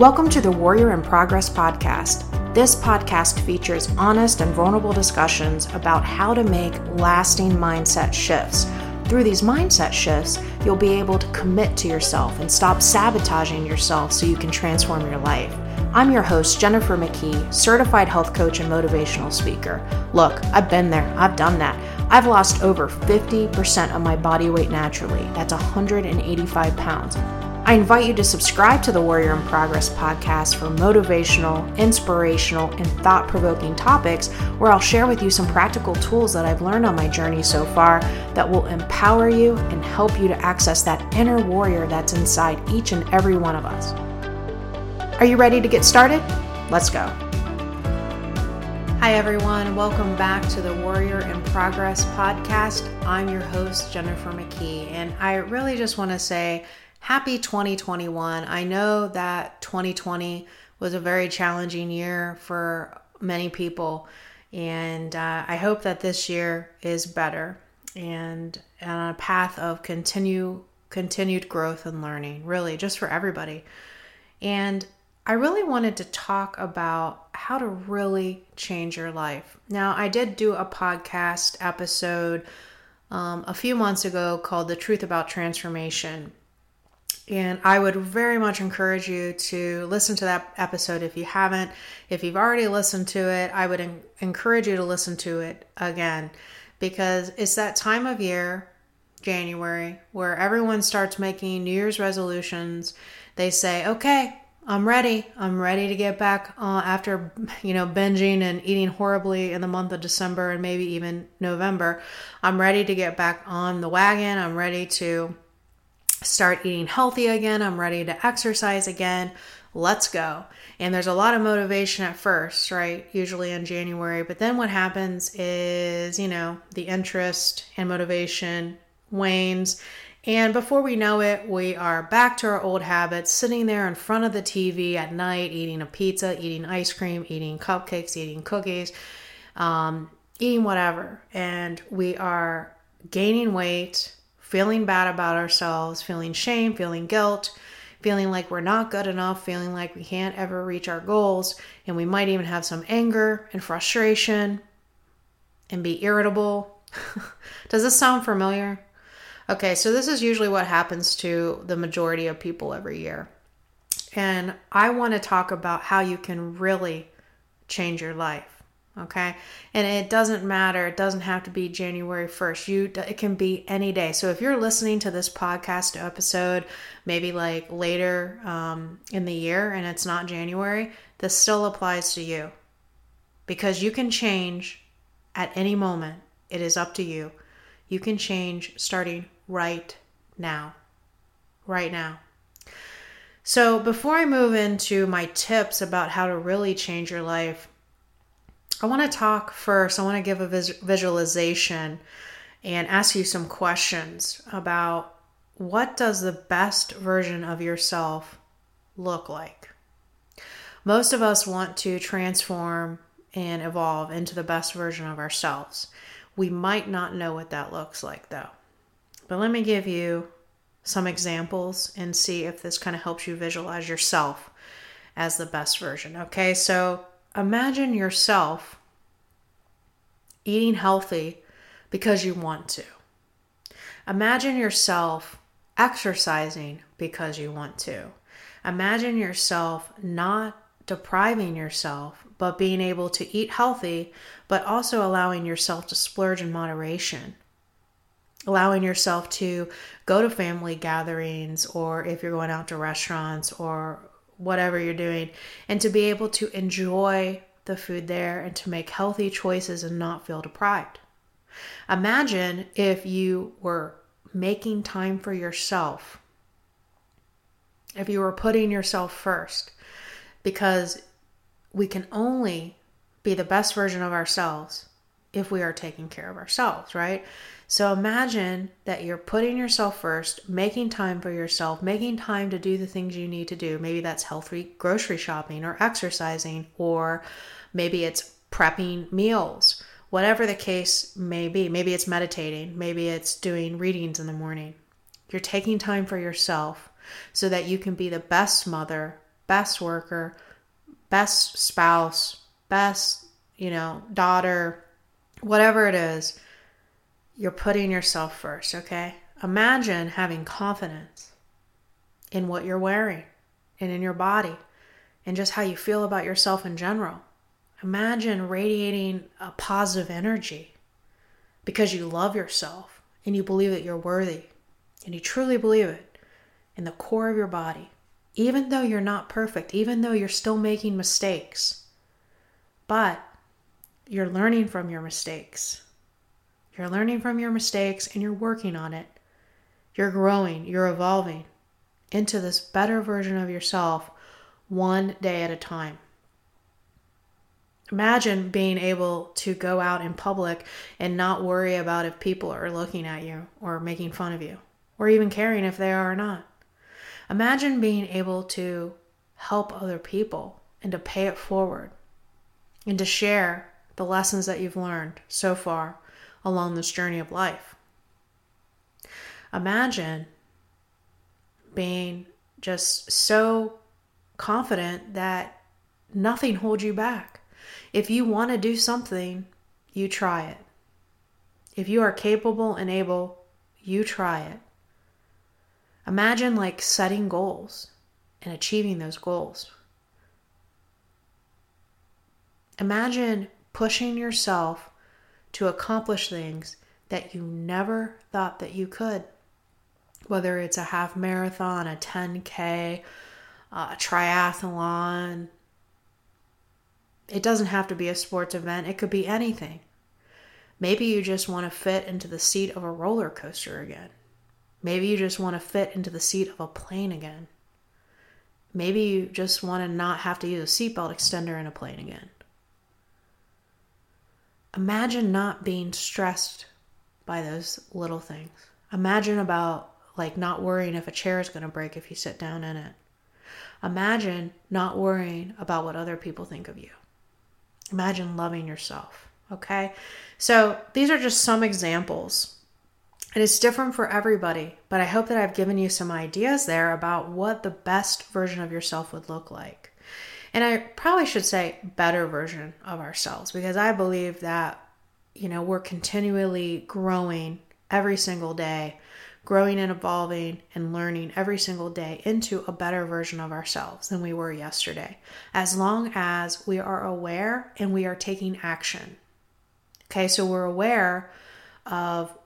Welcome to the Warrior in Progress podcast. This podcast features honest and vulnerable discussions about how to make lasting mindset shifts. Through these mindset shifts, you'll be able to commit to yourself and stop sabotaging yourself so you can transform your life. I'm your host, Jennifer McKee, certified health coach and motivational speaker. Look, I've been there, I've done that. I've lost over 50% of my body weight naturally. That's 185 pounds. I invite you to subscribe to the Warrior in Progress podcast for motivational, inspirational, and thought provoking topics where I'll share with you some practical tools that I've learned on my journey so far that will empower you and help you to access that inner warrior that's inside each and every one of us. Are you ready to get started? Let's go. Hi, everyone. Welcome back to the Warrior in Progress podcast. I'm your host, Jennifer McKee, and I really just want to say, happy 2021. I know that 2020 was a very challenging year for many people, and uh, I hope that this year is better and on a path of continue continued growth and learning, really, just for everybody. And I really wanted to talk about how to really change your life. Now, I did do a podcast episode um, a few months ago called The Truth About Transformation. And I would very much encourage you to listen to that episode if you haven't. If you've already listened to it, I would en- encourage you to listen to it again because it's that time of year, January, where everyone starts making New Year's resolutions. They say, okay, I'm ready. I'm ready to get back uh, after, you know, binging and eating horribly in the month of December and maybe even November. I'm ready to get back on the wagon. I'm ready to start eating healthy again. I'm ready to exercise again. Let's go. And there's a lot of motivation at first, right? Usually in January. But then what happens is, you know, the interest and motivation wanes. And before we know it, we are back to our old habits, sitting there in front of the TV at night, eating a pizza, eating ice cream, eating cupcakes, eating cookies, um, eating whatever. And we are gaining weight, feeling bad about ourselves, feeling shame, feeling guilt, feeling like we're not good enough, feeling like we can't ever reach our goals, and we might even have some anger and frustration and be irritable. Does this sound familiar? Okay, so this is usually what happens to the majority of people every year. And I want to talk about how you can really change your life okay? And it doesn't matter. It doesn't have to be january 1st you it can be any day. So if you're listening to this podcast episode maybe like later um, in the year and it's not january this still applies to you. Because you can change at any moment. It is up to you. You can change starting right now. Right now. So before i move into my tips about how to really change your life I want to talk first. I want to give a vis- visualization and ask you some questions about what does the best version of yourself look like? Most of us want to transform and evolve into the best version of ourselves. We might not know what that looks like though. But let me give you some examples and see if this kind of helps you visualize yourself as the best version. Okay, so imagine yourself eating healthy because you want to. Imagine yourself exercising because you want to. Imagine yourself not depriving yourself, but being able to eat healthy, but also allowing yourself to splurge in moderation. Allowing yourself to go to family gatherings, or if you're going out to restaurants, or whatever you're doing, and to be able to enjoy the food there and to make healthy choices and not feel deprived. Imagine if you were making time for yourself, if you were putting yourself first, because we can only be the best version of ourselves if we are taking care of ourselves, right? So imagine that you're putting yourself first, making time for yourself, making time to do the things you need to do. Maybe that's healthy grocery shopping or exercising, or maybe it's prepping meals, whatever the case may be. Maybe it's meditating, maybe it's doing readings in the morning. You're taking time for yourself so that you can be the best mother, best worker, best spouse, best, you know, daughter, whatever it is, you're putting yourself first, okay? Imagine having confidence in what you're wearing and in your body and just how you feel about yourself in general. Imagine radiating a positive energy because you love yourself and you believe that you're worthy and you truly believe it in the core of your body, even though you're not perfect, even though you're still making mistakes. But you're learning from your mistakes. You're learning from your mistakes and you're working on it. You're growing, you're evolving into this better version of yourself one day at a time. Imagine being able to go out in public and not worry about if people are looking at you or making fun of you or even caring if they are or not. Imagine being able to help other people and to pay it forward and to share the lessons that you've learned so far along this journey of life. Imagine being just so confident that nothing holds you back. If you want to do something, you try it. If you are capable and able, you try it. Imagine like setting goals and achieving those goals. Imagine pushing yourself to accomplish things that you never thought that you could. Whether it's a half marathon, a 10K, a triathlon, it doesn't have to be a sports event, it could be anything. Maybe you just want to fit into the seat of a roller coaster again. Maybe you just want to fit into the seat of a plane again. Maybe you just want to not have to use a seatbelt extender in a plane again. Imagine not being stressed by those little things. Imagine about like not worrying if a chair is going to break if you sit down in it. Imagine not worrying about what other people think of you. Imagine loving yourself. Okay? So these are just some examples. And it's different for everybody, but I hope that I've given you some ideas there about what the best version of yourself would look like. And I probably should say better version of ourselves because I believe that, you know, we're continually growing every single day, growing and evolving and learning every single day into a better version of ourselves than we were yesterday, as long as we are aware and we are taking action. Okay, so we're aware of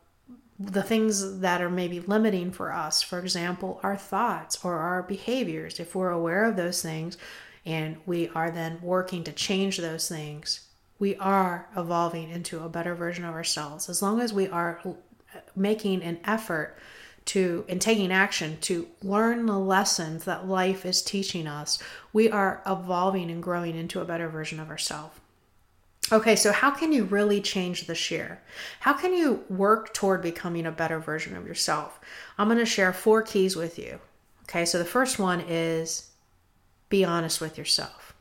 the things that are maybe limiting for us, for example, our thoughts or our behaviors. If we're aware of those things, and we are then working to change those things, we are evolving into a better version of ourselves. As long as we are making an effort to and taking action to learn the lessons that life is teaching us, we are evolving and growing into a better version of ourselves. Okay, so how can you really change this year? How can you work toward becoming a better version of yourself? I'm going to share four keys with you. Okay, so the first one is be honest with yourself.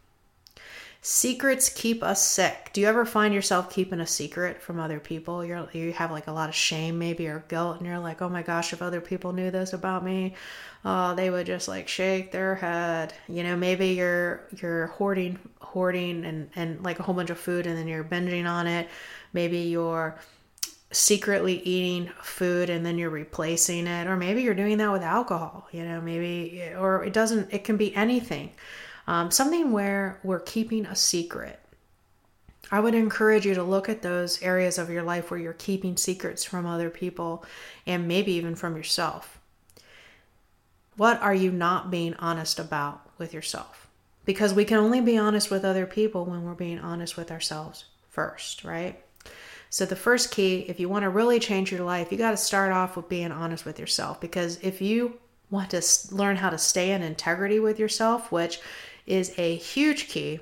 Secrets keep us sick. Do you ever find yourself keeping a secret from other people? You're you have like a lot of shame maybe or guilt and you're like, "Oh my gosh, if other people knew this about me, uh, they would just like shake their head." You know, maybe you're you're hoarding hoarding and and like a whole bunch of food and then you're binging on it. Maybe you're secretly eating food and then you're replacing it or maybe you're doing that with alcohol you know maybe or it doesn't it can be anything. Um, something where we're keeping a secret. I would encourage you to look at those areas of your life where you're keeping secrets from other people and maybe even from yourself. What are you not being honest about with yourself? Because we can only be honest with other people when we're being honest with ourselves first right so, the first key, if you want to really change your life, you got to start off with being honest with yourself. Because if you want to learn how to stay in integrity with yourself, which is a huge key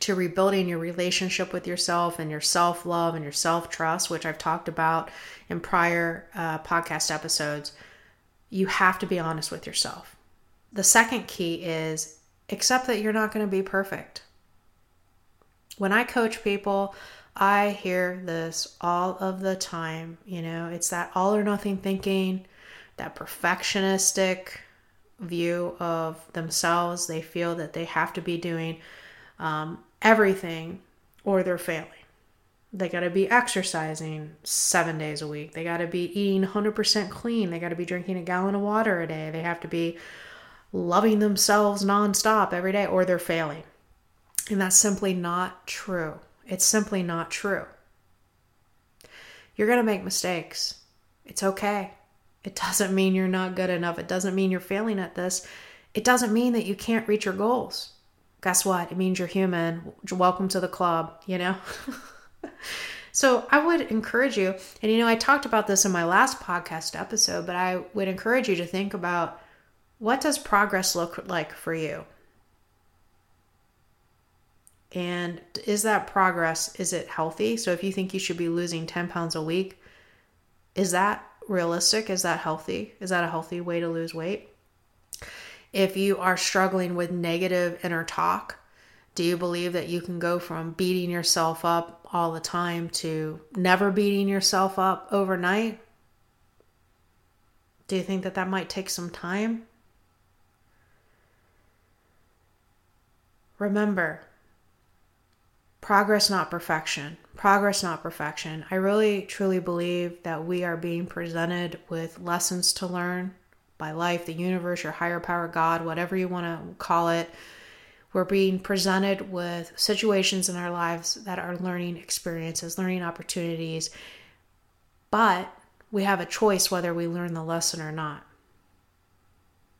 to rebuilding your relationship with yourself and your self love and your self trust, which I've talked about in prior uh, podcast episodes, you have to be honest with yourself. The second key is accept that you're not going to be perfect. When I coach people, I hear this all of the time. You know, it's that all or nothing thinking, that perfectionistic view of themselves. They feel that they have to be doing um, everything or they're failing. They got to be exercising seven days a week. They got to be eating 100% clean. They got to be drinking a gallon of water a day. They have to be loving themselves nonstop every day, or they're failing. And that's simply not true. It's simply not true. You're going to make mistakes. It's okay. It doesn't mean you're not good enough. It doesn't mean you're failing at this. It doesn't mean that you can't reach your goals. Guess what? It means you're human. Welcome to the club, you know? so I would encourage you, and you know, I talked about this in my last podcast episode, but I would encourage you to think about what does progress look like for you? And is that progress, is it healthy? So if you think you should be losing 10 pounds a week, is that realistic? Is that healthy? Is that a healthy way to lose weight? If you are struggling with negative inner talk, do you believe that you can go from beating yourself up all the time to never beating yourself up overnight? Do you think that that might take some time? Remember, progress, not perfection. Progress, not perfection. I really truly believe that we are being presented with lessons to learn by life, the universe, your higher power, God, whatever you want to call it. We're being presented with situations in our lives that are learning experiences, learning opportunities, but we have a choice whether we learn the lesson or not.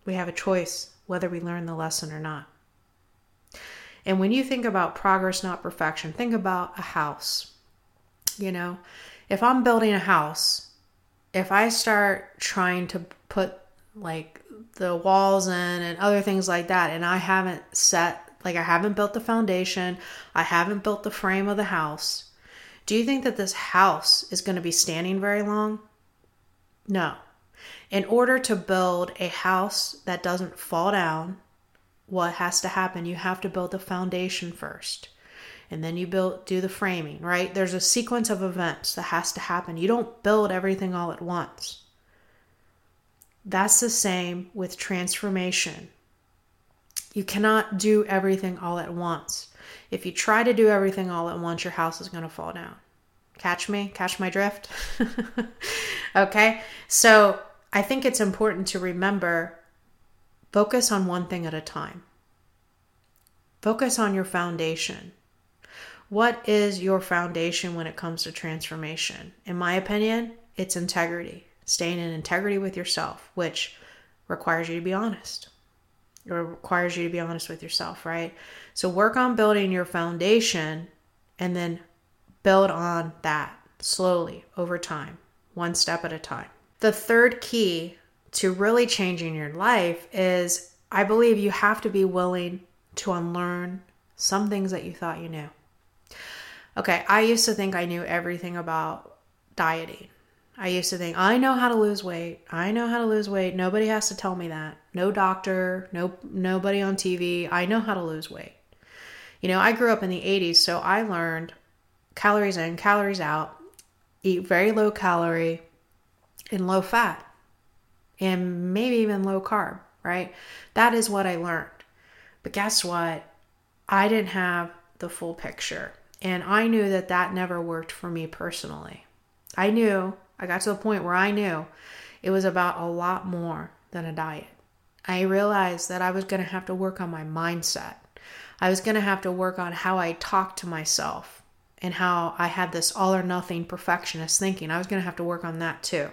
We have a choice whether we learn the lesson or not. And when you think about progress, not perfection, think about a house. You know, if I'm building a house, if I start trying to put like the walls in and other things like that, and I haven't set, like, I haven't built the foundation, I haven't built the frame of the house, do you think that this house is going to be standing very long? No. In order to build a house that doesn't fall down, what has to happen? You have to build the foundation first. And then you build do the framing, right? There's a sequence of events that has to happen. You don't build everything all at once. That's the same with transformation. You cannot do everything all at once. If you try to do everything all at once, your house is going to fall down. Catch me? Catch my drift? okay? So I think it's important to remember Focus on one thing at a time. Focus on your foundation. What is your foundation when it comes to transformation? In my opinion, it's integrity, staying in integrity with yourself, which requires you to be honest. It requires you to be honest with yourself, right? So work on building your foundation and then build on that slowly over time, one step at a time. The third key to really changing your life is I believe you have to be willing to unlearn some things that you thought you knew. Okay, I used to think I knew everything about dieting. I used to think I know how to lose weight. I know how to lose weight. Nobody has to tell me that. No doctor, no nobody on TV. I know how to lose weight. You know, I grew up in the 80s, so I learned calories in, calories out, eat very low calorie and low fat and maybe even low carb, right? That is what I learned. But guess what? I didn't have the full picture. And I knew that that never worked for me personally. I knew, I got to the point where I knew it was about a lot more than a diet. I realized that I was going to have to work on my mindset. I was going to have to work on how I talk to myself and how I had this all or nothing perfectionist thinking. I was going to have to work on that too.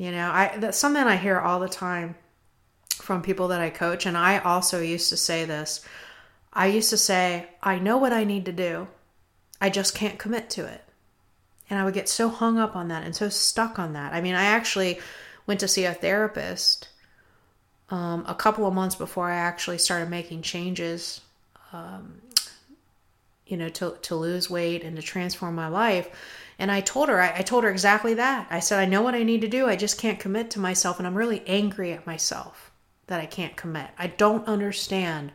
You know, I that's something I hear all the time from people that I coach and I also used to say this. I used to say, I know what I need to do. I just can't commit to it. And I would get so hung up on that and so stuck on that. I mean, I actually went to see a therapist um, a couple of months before I actually started making changes, um, you know, to, to lose weight and to transform my life. And I told her, I, I told her exactly that. I said, I know what I need to do. I just can't commit to myself. And I'm really angry at myself that I can't commit. I don't understand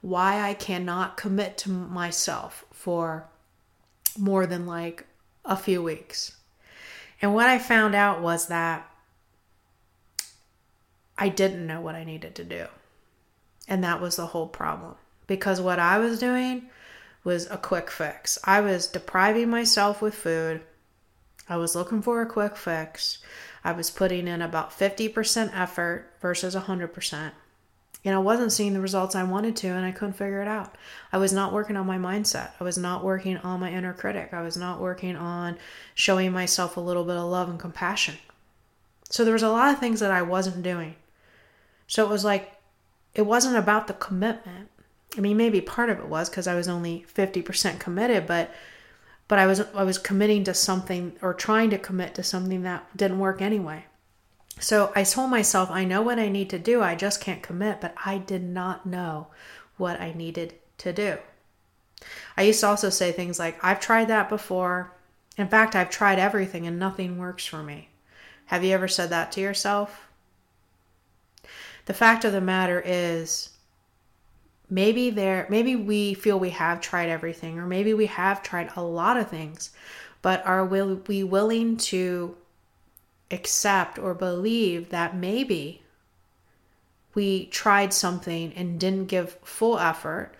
why I cannot commit to myself for more than like a few weeks. And what I found out was that I didn't know what I needed to do. And that was the whole problem. Because what I was doing was a quick fix. I was depriving myself with food. I was looking for a quick fix. I was putting in about 50% effort versus 100%. And I wasn't seeing the results I wanted to, and I couldn't figure it out. I was not working on my mindset. I was not working on my inner critic. I was not working on showing myself a little bit of love and compassion. So there was a lot of things that I wasn't doing. So it was like, it wasn't about the commitment. I mean, maybe part of it was because I was only 50% committed, but but I was I was committing to something or trying to commit to something that didn't work anyway. So I told myself, I know what I need to do, I just can't commit, but I did not know what I needed to do. I used to also say things like, I've tried that before. In fact, I've tried everything and nothing works for me. Have you ever said that to yourself? The fact of the matter is, maybe there maybe we feel we have tried everything or maybe we have tried a lot of things but are we willing to accept or believe that maybe we tried something and didn't give full effort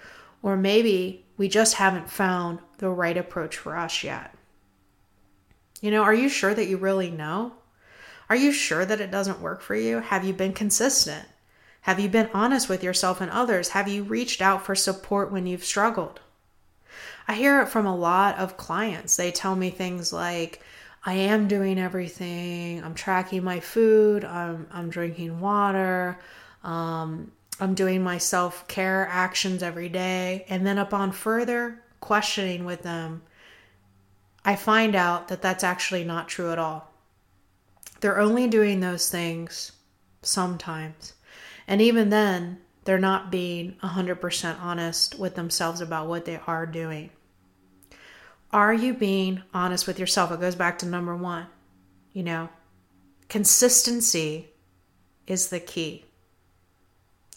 or maybe we just haven't found the right approach for us yet? You know are you sure that you really know? Are you sure that it doesn't work for you? Have you been consistent have you been honest with yourself and others? Have you reached out for support when you've struggled? I hear it from a lot of clients. They tell me things like, I am doing everything. I'm tracking my food. I'm, I'm drinking water. Um, I'm doing my self care actions every day. And then, upon further questioning with them, I find out that that's actually not true at all. They're only doing those things sometimes. And even then, they're not being 100% honest with themselves about what they are doing. Are you being honest with yourself? It goes back to number one. You know, consistency is the key,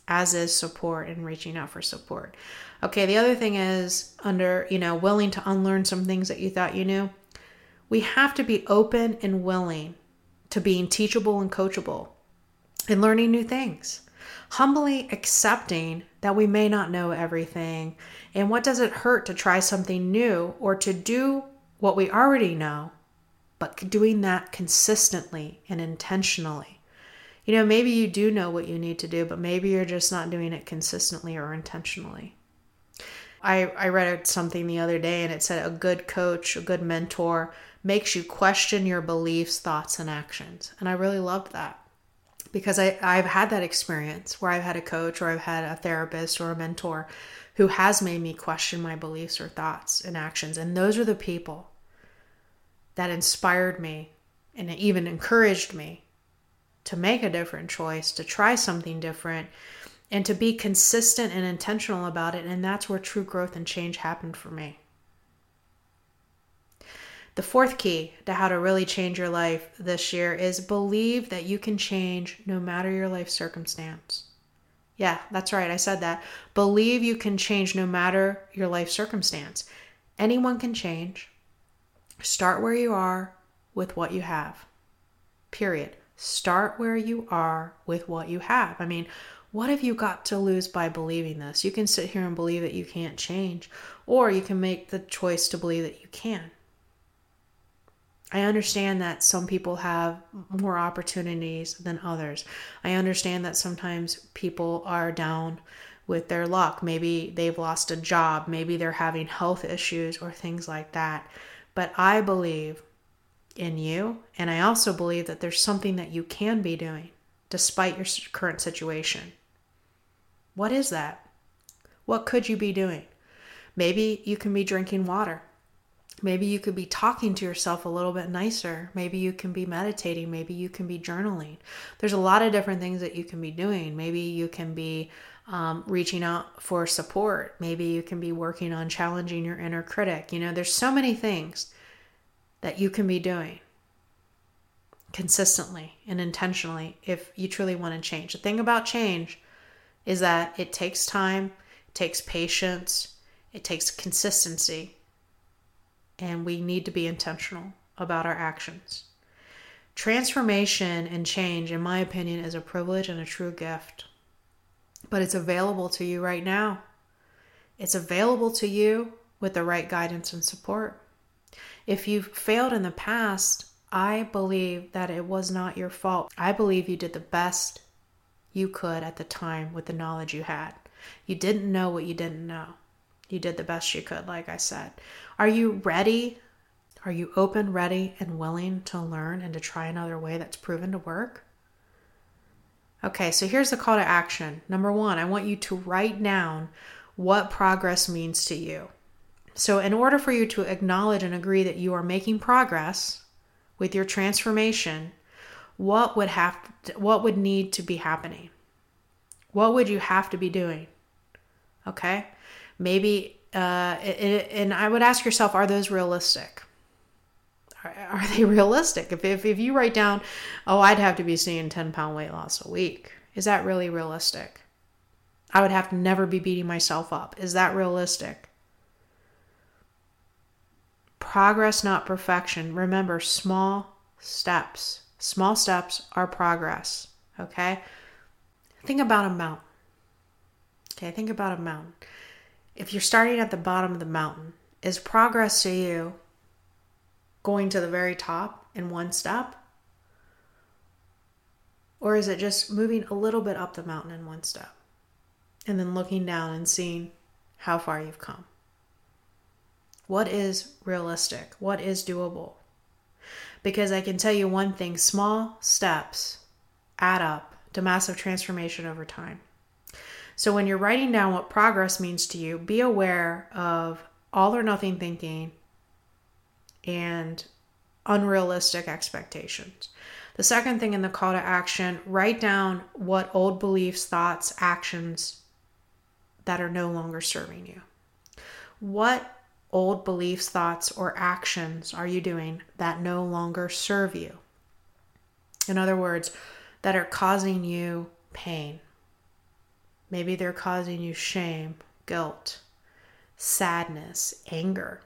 as is support and reaching out for support. Okay, the other thing is under, you know, willing to unlearn some things that you thought you knew. We have to be open and willing to being teachable and coachable and learning new things humbly accepting that we may not know everything. And what does it hurt to try something new or to do what we already know, but doing that consistently and intentionally? You know, maybe you do know what you need to do, but maybe you're just not doing it consistently or intentionally. I, I read something the other day and it said a good coach, a good mentor makes you question your beliefs, thoughts, and actions. And I really loved that because I, I've had that experience where I've had a coach or I've had a therapist or a mentor who has made me question my beliefs or thoughts and actions. And those are the people that inspired me and even encouraged me to make a different choice, to try something different, and to be consistent and intentional about it. And that's where true growth and change happened for me. The fourth key to how to really change your life this year is believe that you can change no matter your life circumstance. Yeah, that's right. I said that. Believe you can change no matter your life circumstance. Anyone can change. Start where you are with what you have. Period. Start where you are with what you have. I mean, what have you got to lose by believing this? You can sit here and believe that you can't change, or you can make the choice to believe that you can. I understand that some people have more opportunities than others. I understand that sometimes people are down with their luck. Maybe they've lost a job, maybe they're having health issues or things like that. But I believe in you, and I also believe that there's something that you can be doing despite your current situation. What is that? What could you be doing? Maybe you can be drinking water. Maybe you could be talking to yourself a little bit nicer. Maybe you can be meditating. Maybe you can be journaling. There's a lot of different things that you can be doing. Maybe you can be um, reaching out for support. Maybe you can be working on challenging your inner critic. You know, there's so many things that you can be doing consistently and intentionally if you truly want to change. The thing about change is that it takes time, it takes patience, it takes consistency and we need to be intentional about our actions. Transformation and change, in my opinion, is a privilege and a true gift. But it's available to you right now. It's available to you with the right guidance and support. If you've failed in the past, I believe that it was not your fault. I believe you did the best you could at the time with the knowledge you had. You didn't know what you didn't know. You did the best you could, like I said. Are you ready? Are you open, ready, and willing to learn and to try another way that's proven to work? Okay, so here's the call to action. Number one, I want you to write down what progress means to you. So, in order for you to acknowledge and agree that you are making progress with your transformation, what would have to, what would need to be happening? What would you have to be doing? Okay? Maybe uh, it, and I would ask yourself, are those realistic? Are, are they realistic? If, if, if you write down, oh, I'd have to be seeing 10 pound weight loss a week, is that really realistic? I would have to never be beating myself up. Is that realistic? Progress, not perfection. Remember, small steps. Small steps are progress. Okay? Think about a mountain. Okay, think about a mountain. If you're starting at the bottom of the mountain, is progress to you going to the very top in one step? Or is it just moving a little bit up the mountain in one step? and then looking down and seeing how far you've come. What is realistic? What is doable? Because I can tell you one thing small steps add up to massive transformation over time. So when you're writing down what progress means to you, be aware of all or nothing thinking and unrealistic expectations. The second thing in the call to action, write down what old beliefs, thoughts, actions that are no longer serving you? What old beliefs, thoughts, or actions are you doing that no longer serve you? In other words, that are causing you pain. Maybe they're causing you shame, guilt, sadness, anger.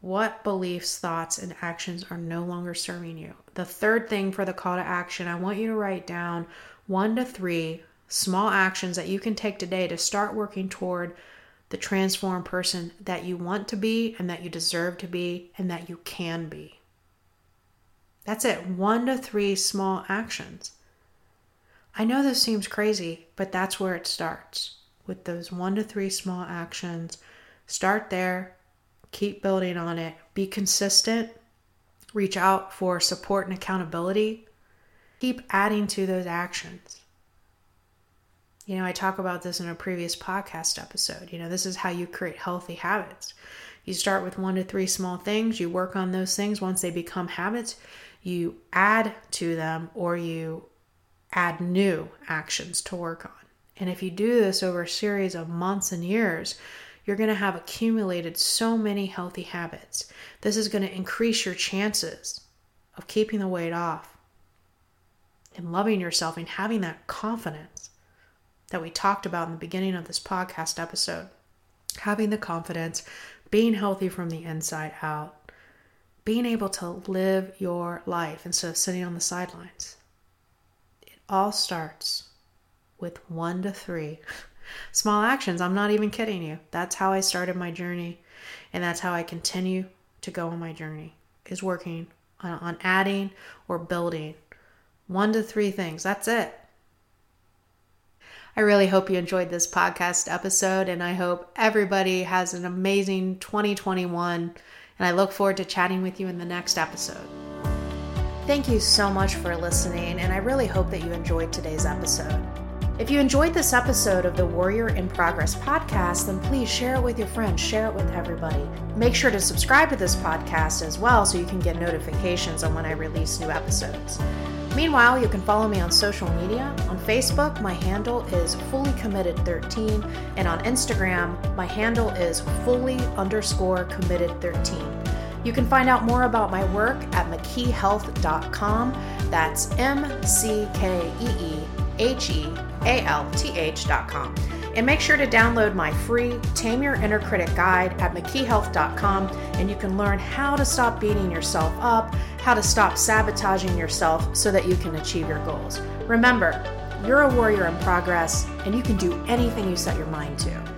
What beliefs, thoughts, and actions are no longer serving you? The third thing for the call to action, I want you to write down one to three small actions that you can take today to start working toward the transformed person that you want to be and that you deserve to be and that you can be. That's it. One to three small actions. I know this seems crazy, but that's where it starts with those one to three small actions. Start there, keep building on it, be consistent, reach out for support and accountability, keep adding to those actions. You know, I talk about this in a previous podcast episode. You know, this is how you create healthy habits. You start with one to three small things, you work on those things. Once they become habits, you add to them or you add new actions to work on. And if you do this over a series of months and years, you're going to have accumulated so many healthy habits. This is going to increase your chances of keeping the weight off and loving yourself and having that confidence that we talked about in the beginning of this podcast episode. Having the confidence, being healthy from the inside out, being able to live your life instead of sitting on the sidelines. All starts with one to three small actions. I'm not even kidding you. That's how I started my journey, and that's how I continue to go on my journey is working on, on adding or building one to three things. That's it. I really hope you enjoyed this podcast episode, and I hope everybody has an amazing 2021. And I look forward to chatting with you in the next episode. Thank you so much for listening, and I really hope that you enjoyed today's episode. If you enjoyed this episode of the Warrior in Progress podcast, then please share it with your friends, share it with everybody. Make sure to subscribe to this podcast as well so you can get notifications on when I release new episodes. Meanwhile, you can follow me on social media. On Facebook, my handle is fully committed 13, and on Instagram, my handle is fully underscore committed 13. You can find out more about my work at mckeehealth.com. That's M C K E E H E A L T H.com. And make sure to download my free Tame Your Inner Critic guide at mckeehealth.com and you can learn how to stop beating yourself up, how to stop sabotaging yourself so that you can achieve your goals. Remember, you're a warrior in progress and you can do anything you set your mind to.